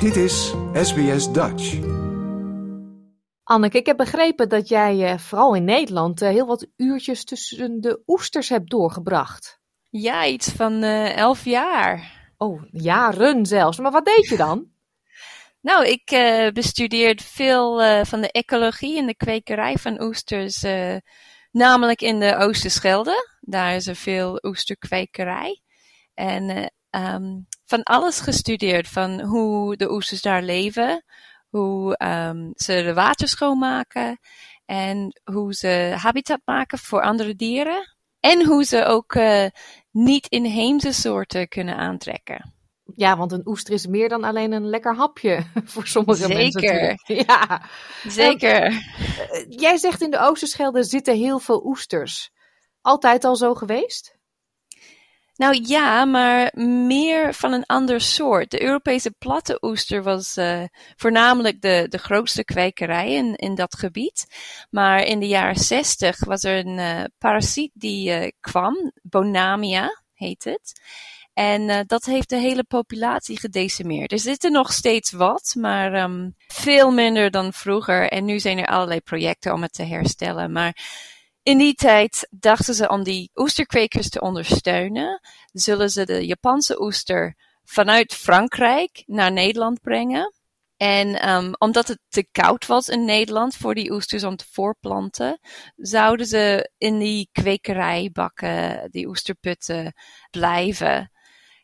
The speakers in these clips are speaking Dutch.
Dit is SBS Dutch. Anneke, ik heb begrepen dat jij eh, vooral in Nederland eh, heel wat uurtjes tussen de oesters hebt doorgebracht. Ja, iets van eh, elf jaar. Oh, jaren zelfs. Maar wat deed je dan? Nou, ik eh bestudeerde veel eh, van de ecologie en de kwekerij van oesters, eh, namelijk in de Oosterschelde. Daar is er veel oesterkwekerij. En eh, ehm, van alles gestudeerd, van hoe de oesters daar leven, hoe ehm, ze de water schoonmaken en hoe ze habitat maken voor andere dieren. En hoe ze ook eh, niet-inheemse soorten kunnen aantrekken. Ja, want een oester is meer dan alleen een lekker hapje voor sommige mensen. Zeker. Ja. Zeker. Eh, Jij zegt in de Oosterschelde zitten heel veel oesters. Altijd al zo geweest? Nou ja, maar meer van een ander soort. De Europese platte oester was eh, voornamelijk de, de grootste kwekerij in, in dat gebied. Maar in de jaren zestig was er een eh, parasiet die eh, kwam, Bonamia heet het. En dat heeft de hele populatie gedecimeerd. Er zitten nog steeds wat, maar ehm, veel minder dan vroeger. En nu zijn er allerlei projecten om het te herstellen. Maar in die tijd dachten ze om die oesterkwekers te ondersteunen, zullen ze de Japanse oester vanuit Frankrijk naar Nederland brengen. En ehm, omdat het te koud was in Nederland voor die oesters om te voorplanten, zouden ze in die kwekerijbakken, die oesterputten, blijven.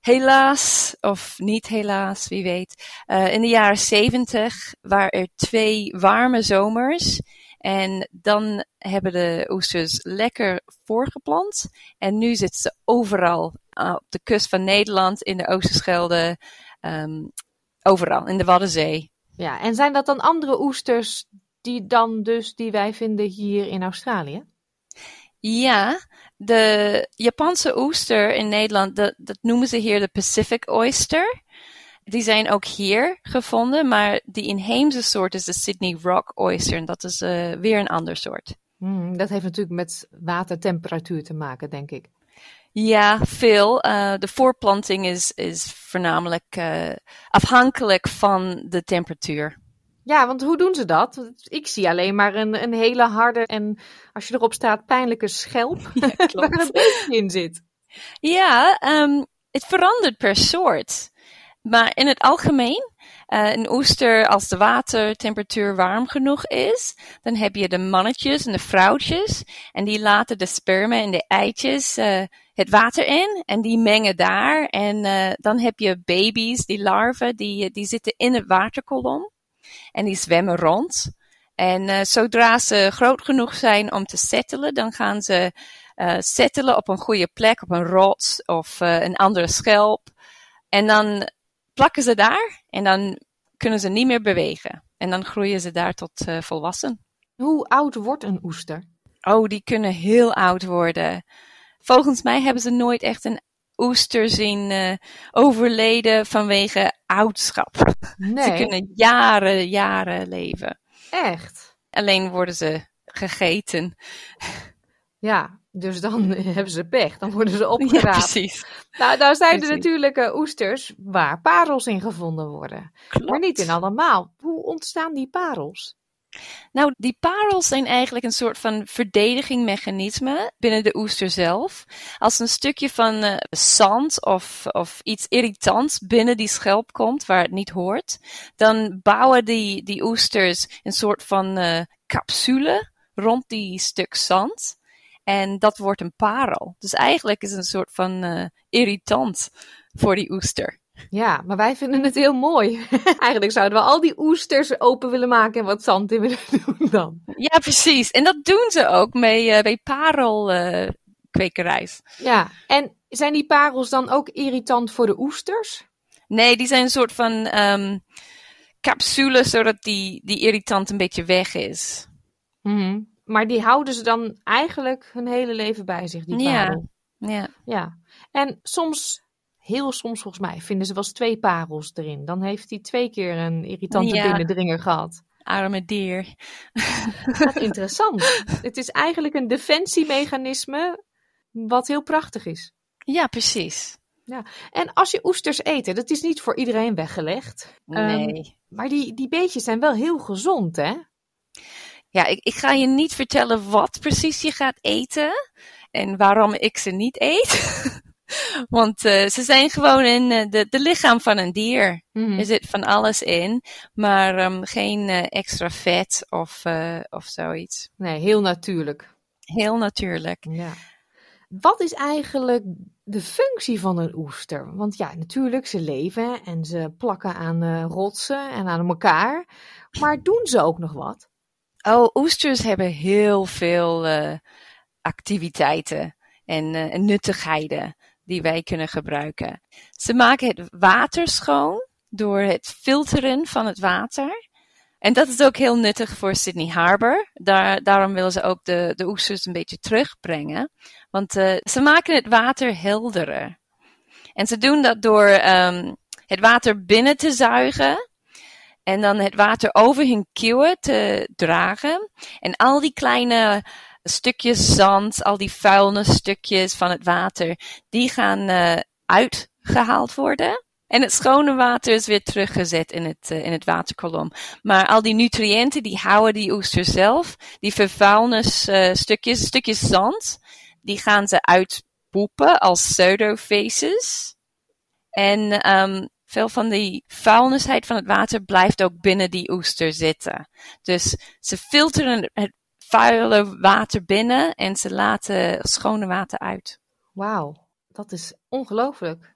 Helaas, of niet helaas, wie weet. eh, in de jaren zeventig waren er twee warme zomers. En dan hebben de oesters lekker voorgeplant. En nu zitten ze overal uh, op de kust van Nederland, in de Oosterschelde, um, overal, in de Waddenzee. Ja, en zijn dat dan andere oesters die dan dus die wij vinden hier in Australië? Ja, de Japanse oester in Nederland, dat, dat noemen ze hier de Pacific oyster. Die zijn ook hier gevonden, maar die inheemse soort is de Sydney Rock oyster. En dat is uh, weer een ander soort. Hmm, dat heeft natuurlijk met watertemperatuur te maken, denk ik. Ja, veel. Uh, de voorplanting is, is voornamelijk uh, afhankelijk van de temperatuur. Ja, want hoe doen ze dat? Ik zie alleen maar een, een hele harde en als je erop staat pijnlijke schelp ja, waar een beetje in zit. Ja, um, het verandert per soort. Maar in het algemeen, uh, een oester, als de watertemperatuur warm genoeg is, dan heb je de mannetjes en de vrouwtjes. En die laten de sperma en de eitjes uh, het water in en die mengen daar. En uh, dan heb je baby's, die larven, die, die zitten in het waterkolom. En die zwemmen rond. En zodra ze groot genoeg zijn om te settelen, dan gaan ze settelen op een goede plek, op een rots of een andere schelp. En dan plakken ze daar en dan kunnen ze niet meer bewegen. En dan groeien ze daar tot uh, volwassen. Hoe oud wordt een oester? Oh, die kunnen heel oud worden. Volgens mij hebben ze nooit echt een oester zien uh, overleden vanwege oudschap. Nee. Ze kunnen jaren, jaren leven. Echt? Alleen worden ze gegeten. Ja, dus dan hebben ze pech. Dan worden ze opgeraapt. Ja, precies. Nou, daar zijn precies. er natuurlijk uh, oesters waar parels in gevonden worden. Klopt. Maar niet in allemaal. Hoe ontstaan die parels? Nou, die parels zijn eigenlijk een soort van verdedigingmechanisme binnen de oester zelf. Als een stukje van uh, zand of, of iets irritants binnen die schelp komt waar het niet hoort, dan bouwen die, die oesters een soort van uh, capsule rond die stuk zand. En dat wordt een parel. Dus eigenlijk is het een soort van uh, irritant voor die oester. Ja, maar wij vinden het heel mooi. Eigenlijk zouden we al die oesters open willen maken en wat zand in willen doen dan. Ja, precies. En dat doen ze ook mee, uh, bij parelkwekerij. Uh, ja, en zijn die parels dan ook irritant voor de oesters? Nee, die zijn een soort van um, capsule, zodat die, die irritant een beetje weg is. Mm -hmm. Maar die houden ze dan eigenlijk hun hele leven bij zich, die parel? Ja. ja. ja. En soms heel soms volgens mij vinden ze wel eens twee parels erin. Dan heeft hij twee keer een irritante ja. binnendringer gehad. Arme dier. Dat is interessant. Het is eigenlijk een defensiemechanisme wat heel prachtig is. Ja, precies. Ja, en als je oesters eet, dat is niet voor iedereen weggelegd. Nee. Um, maar die, die beetjes zijn wel heel gezond, hè? Ja, ik, ik ga je niet vertellen wat precies je gaat eten en waarom ik ze niet eet. Want uh, ze zijn gewoon in uh, de, de lichaam van een dier. Mm -hmm. Er zit van alles in, maar um, geen uh, extra vet of, of zoiets. Nee, heel natuurlijk. Heel natuurlijk. Ja. Wat is eigenlijk de functie van een oester? Want ja, natuurlijk, ze leven en ze plakken aan rotsen en aan elkaar. Maar doen ze ook nog wat? Oh, oesters hebben heel veel activiteiten en, en nuttigheden die wij kunnen gebruiken. Ze maken het water schoon door het filteren van het water. En dat is ook heel nuttig voor Sydney Harbor. Daar, daarom willen ze ook de, de oesters een beetje terugbrengen. Want uh, ze maken het water helderder. En ze doen dat door um, het water binnen te zuigen. En dan het water over hun kieuwen te dragen. En al die kleine stukjes zand, al die vuilnisstukjes van het water, die gaan uh, uitgehaald worden. En het schone water is weer teruggezet in het, uh, in het waterkolom. Maar al die nutriënten, die houden die oester zelf. Die vervuilnisstukjes, uh, stukjes zand, die gaan ze uitpoepen als pseudofaces. En um, veel van die vuilnisheid van het water blijft ook binnen die oester zitten. Dus ze filteren het vuile water binnen en ze laten schone water uit. Wauw, dat is ongelooflijk.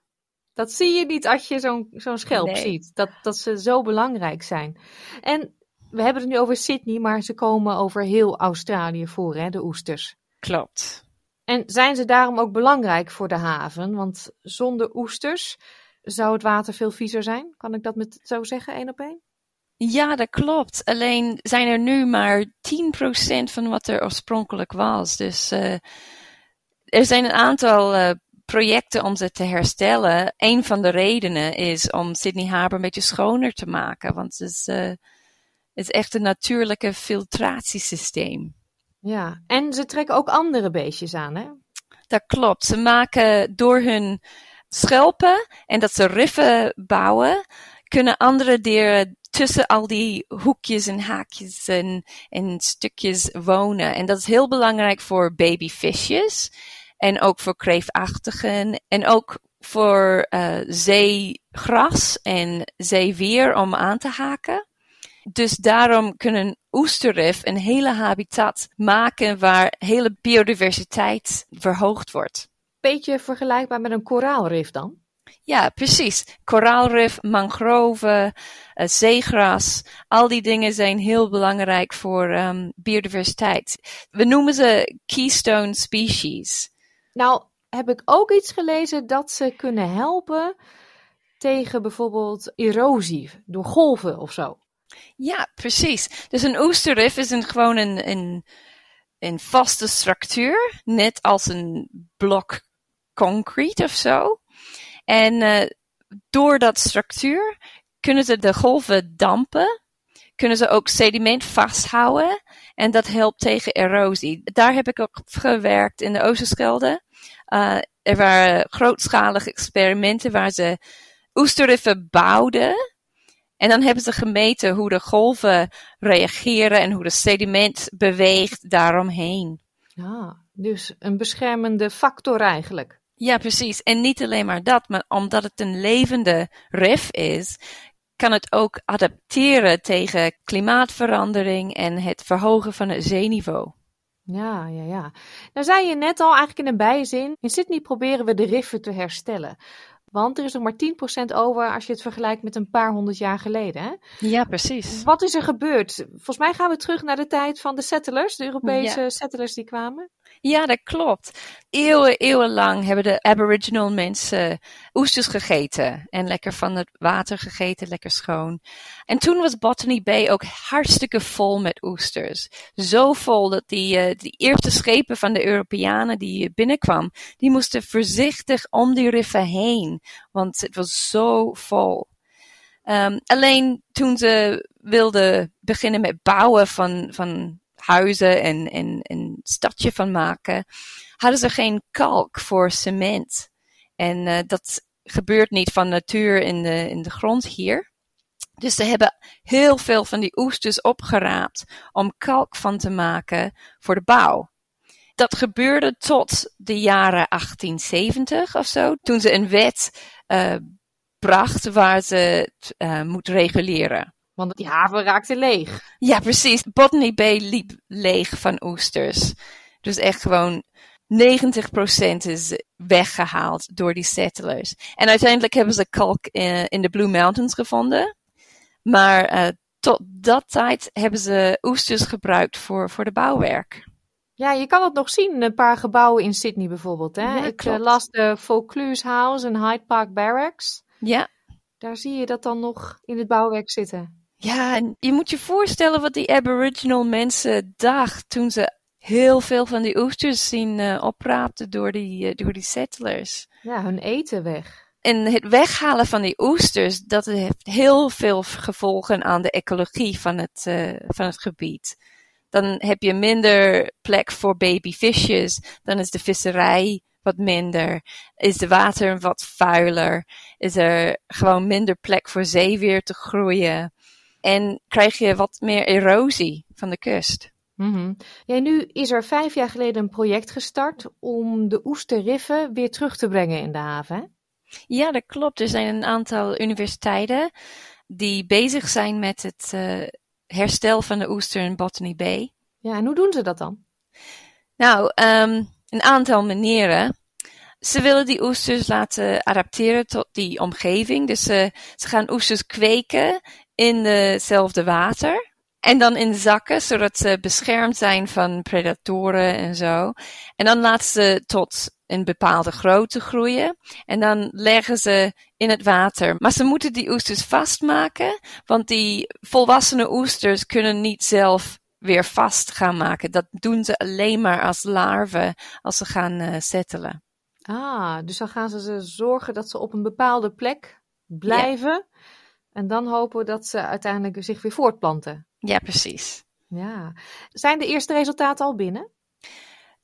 Dat zie je niet als je zo'n zo'n schelp Nee. ziet. Dat, dat ze zo belangrijk zijn. En we hebben het nu over Sydney, maar ze komen over heel Australië voor, hè, de oesters. Klopt. En zijn ze daarom ook belangrijk voor de haven? Want zonder oesters zou het water veel viezer zijn. Kan ik dat met zo zeggen, één op één? Ja, dat klopt. Alleen zijn er nu maar 10% van wat er oorspronkelijk was. Dus uh, er zijn een aantal uh, projecten om ze te herstellen. Een van de redenen is om Sydney Harbour een beetje schoner te maken. Want het is, uh, het is echt een natuurlijke filtratiesysteem. Ja, en ze trekken ook andere beestjes aan, hè? Dat klopt. Ze maken door hun schelpen en dat ze riffen bouwen, kunnen andere dieren tussen al die hoekjes en haakjes en, stukjes wonen. En dat is heel belangrijk voor babyvisjes. En ook voor kreefachtigen. En ook voor uh, zeegras en zeewier om aan te haken. Dus daarom kunnen oesterrif een hele habitat maken waar hele biodiversiteit verhoogd wordt. Beetje vergelijkbaar met een koraalrif dan? Ja, precies. Koraalrif, mangroven, uh, zeegras, al die dingen zijn heel belangrijk voor um, biodiversiteit. We noemen ze keystone species. Nou, heb ik ook iets gelezen dat ze kunnen helpen tegen bijvoorbeeld erosie door golven of zo. Ja, precies. Dus een oesterrif is een, gewoon een, een, een vaste structuur, net als een blok concrete of zo. En uh, door dat structuur kunnen ze de golven dampen, kunnen ze ook sediment vasthouden en dat helpt tegen erosie. Daar heb ik ook gewerkt in de Oosterschelde. Uh, er waren grootschalige experimenten waar ze oesterriffen bouwden. En dan hebben ze gemeten hoe de golven reageren en hoe de sediment beweegt daaromheen. Ja, dus een beschermende factor eigenlijk. Ja, precies. En niet alleen maar dat, maar omdat het een levende rif is, kan het ook adapteren tegen klimaatverandering en het verhogen van het zeeniveau. Ja, ja, ja. Nou zei je net al eigenlijk in een bijzin, in Sydney proberen we de riffen te herstellen. Want er is nog maar 10% over als je het vergelijkt met een paar honderd jaar geleden. Hè? Ja, precies. Wat is er gebeurd? Volgens mij gaan we terug naar de tijd van de settlers, de Europese ja. settlers die kwamen. Ja, dat klopt. Eeuwen, eeuwenlang hebben de Aboriginal mensen oesters gegeten. En lekker van het water gegeten, lekker schoon. En toen was Botany Bay ook hartstikke vol met oesters. Zo vol dat die, uh, die eerste schepen van de Europeanen die binnenkwamen, die moesten voorzichtig om die riffen heen. Want het was zo vol. Um, alleen toen ze wilden beginnen met bouwen van, van huizen en, en een stadje van maken, hadden ze geen kalk voor cement. En uh, dat gebeurt niet van natuur in de, in de grond hier. Dus ze hebben heel veel van die oesters opgeraapt om kalk van te maken voor de bouw. Dat gebeurde tot de jaren 1870 of zo, toen ze een wet uh, bracht waar ze het uh, moet reguleren. Want die haven raakte leeg. Ja, precies. Botany Bay liep leeg van oesters. Dus echt gewoon 90% is weggehaald door die settlers. En uiteindelijk hebben ze kalk in, in de Blue Mountains gevonden. Maar uh, tot dat tijd hebben ze oesters gebruikt voor, voor de bouwwerk. Ja, je kan het nog zien, een paar gebouwen in Sydney bijvoorbeeld. Hè? Ja, Ik uh, las de Vaucluse House en Hyde Park Barracks. Ja. Daar zie je dat dan nog in het bouwwerk zitten. Ja, en je moet je voorstellen wat die Aboriginal mensen dachten toen ze heel veel van die oesters zien uh, opraapten door die, uh, door die settlers. Ja, hun eten weg. En het weghalen van die oesters, dat heeft heel veel gevolgen aan de ecologie van het, uh, van het gebied. Dan heb je minder plek voor babyvisjes, dan is de visserij wat minder, is de water wat vuiler, is er gewoon minder plek voor zeewier te groeien en krijg je wat meer erosie van de kust. Mm -hmm. ja, nu is er vijf jaar geleden een project gestart om de oesterriffen weer terug te brengen in de haven. Hè? Ja, dat klopt. Er zijn een aantal universiteiten die bezig zijn met het uh, herstel van de oester in Botany Bay. Ja, en hoe doen ze dat dan? Nou, um, een aantal manieren. Ze willen die oesters laten adapteren tot die omgeving. Dus uh, ze gaan oesters kweken in hetzelfde water. En dan in zakken, zodat ze beschermd zijn van predatoren en zo. En dan laten ze tot een bepaalde grootte groeien. En dan leggen ze in het water. Maar ze moeten die oesters vastmaken, want die volwassene oesters kunnen niet zelf weer vast gaan maken. Dat doen ze alleen maar als larven als ze gaan uh, settelen. Ah, dus dan gaan ze, ze zorgen dat ze op een bepaalde plek blijven. Ja. En dan hopen dat ze uiteindelijk zich weer voortplanten. Ja, precies. Ja. Zijn de eerste resultaten al binnen?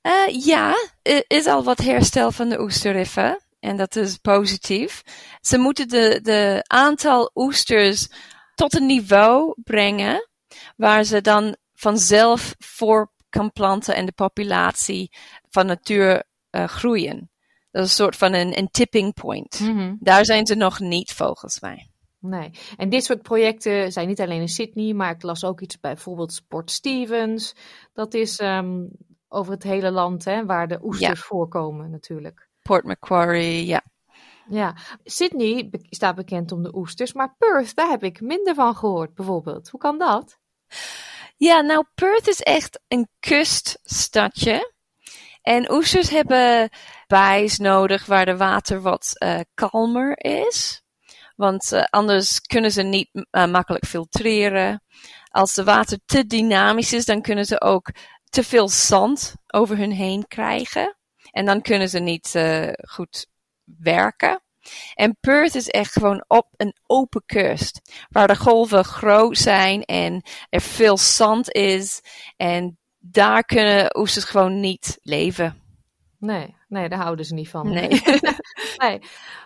Uh, ja, er is al wat herstel van de oesterriffen. En dat is positief. Ze moeten de, de aantal oesters tot een niveau brengen waar ze dan vanzelf voor kan planten en de populatie van natuur uh, groeien. Dat is een soort van een, een tipping point. Mm -hmm. Daar zijn ze nog niet volgens mij. Nee, en dit soort projecten zijn niet alleen in Sydney, maar ik las ook iets bij bijvoorbeeld Port Stevens. Dat is um, over het hele land hè, waar de oesters ja. voorkomen natuurlijk. Port Macquarie, ja. Ja, Sydney be staat bekend om de oesters, maar Perth, daar heb ik minder van gehoord bijvoorbeeld. Hoe kan dat? Ja, nou Perth is echt een kuststadje. En oesters hebben bijs nodig waar de water wat uh, kalmer is. Want uh, anders kunnen ze niet uh, makkelijk filtreren. Als het water te dynamisch is, dan kunnen ze ook te veel zand over hun heen krijgen. En dan kunnen ze niet uh, goed werken. En Perth is echt gewoon op een open kust. Waar de golven groot zijn en er veel zand is. En daar kunnen oesters gewoon niet leven. Nee, nee, daar houden ze niet van. Nee. nee.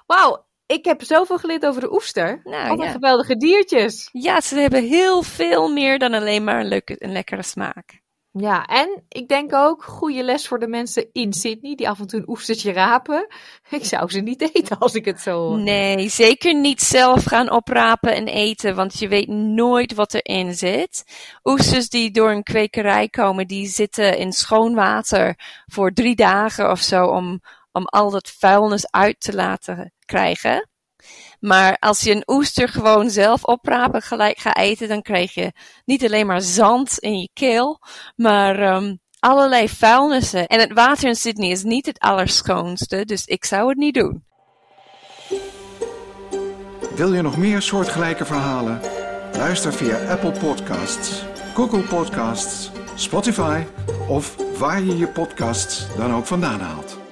Wauw, ik heb zoveel geleerd over de oester. Nou, Wat ja. geweldige diertjes. Ja, ze hebben heel veel meer dan alleen maar een, leuke, een lekkere smaak. Ja, en ik denk ook goede les voor de mensen in Sydney die af en toe een oestertje rapen. Ik zou ze niet eten als ik het zo hoor. Nee, zeker niet zelf gaan oprapen en eten, want je weet nooit wat erin zit. Oesters die door een kwekerij komen, die zitten in schoon water voor drie dagen of zo om, om al dat vuilnis uit te laten krijgen. Maar als je een oester gewoon zelf oprapen gelijk gaat eten, dan krijg je niet alleen maar zand in je keel, maar um, allerlei vuilnissen. En het water in Sydney is niet het allerschoonste, dus ik zou het niet doen. Wil je nog meer soortgelijke verhalen? Luister via Apple Podcasts, Google Podcasts, Spotify of waar je je podcasts dan ook vandaan haalt.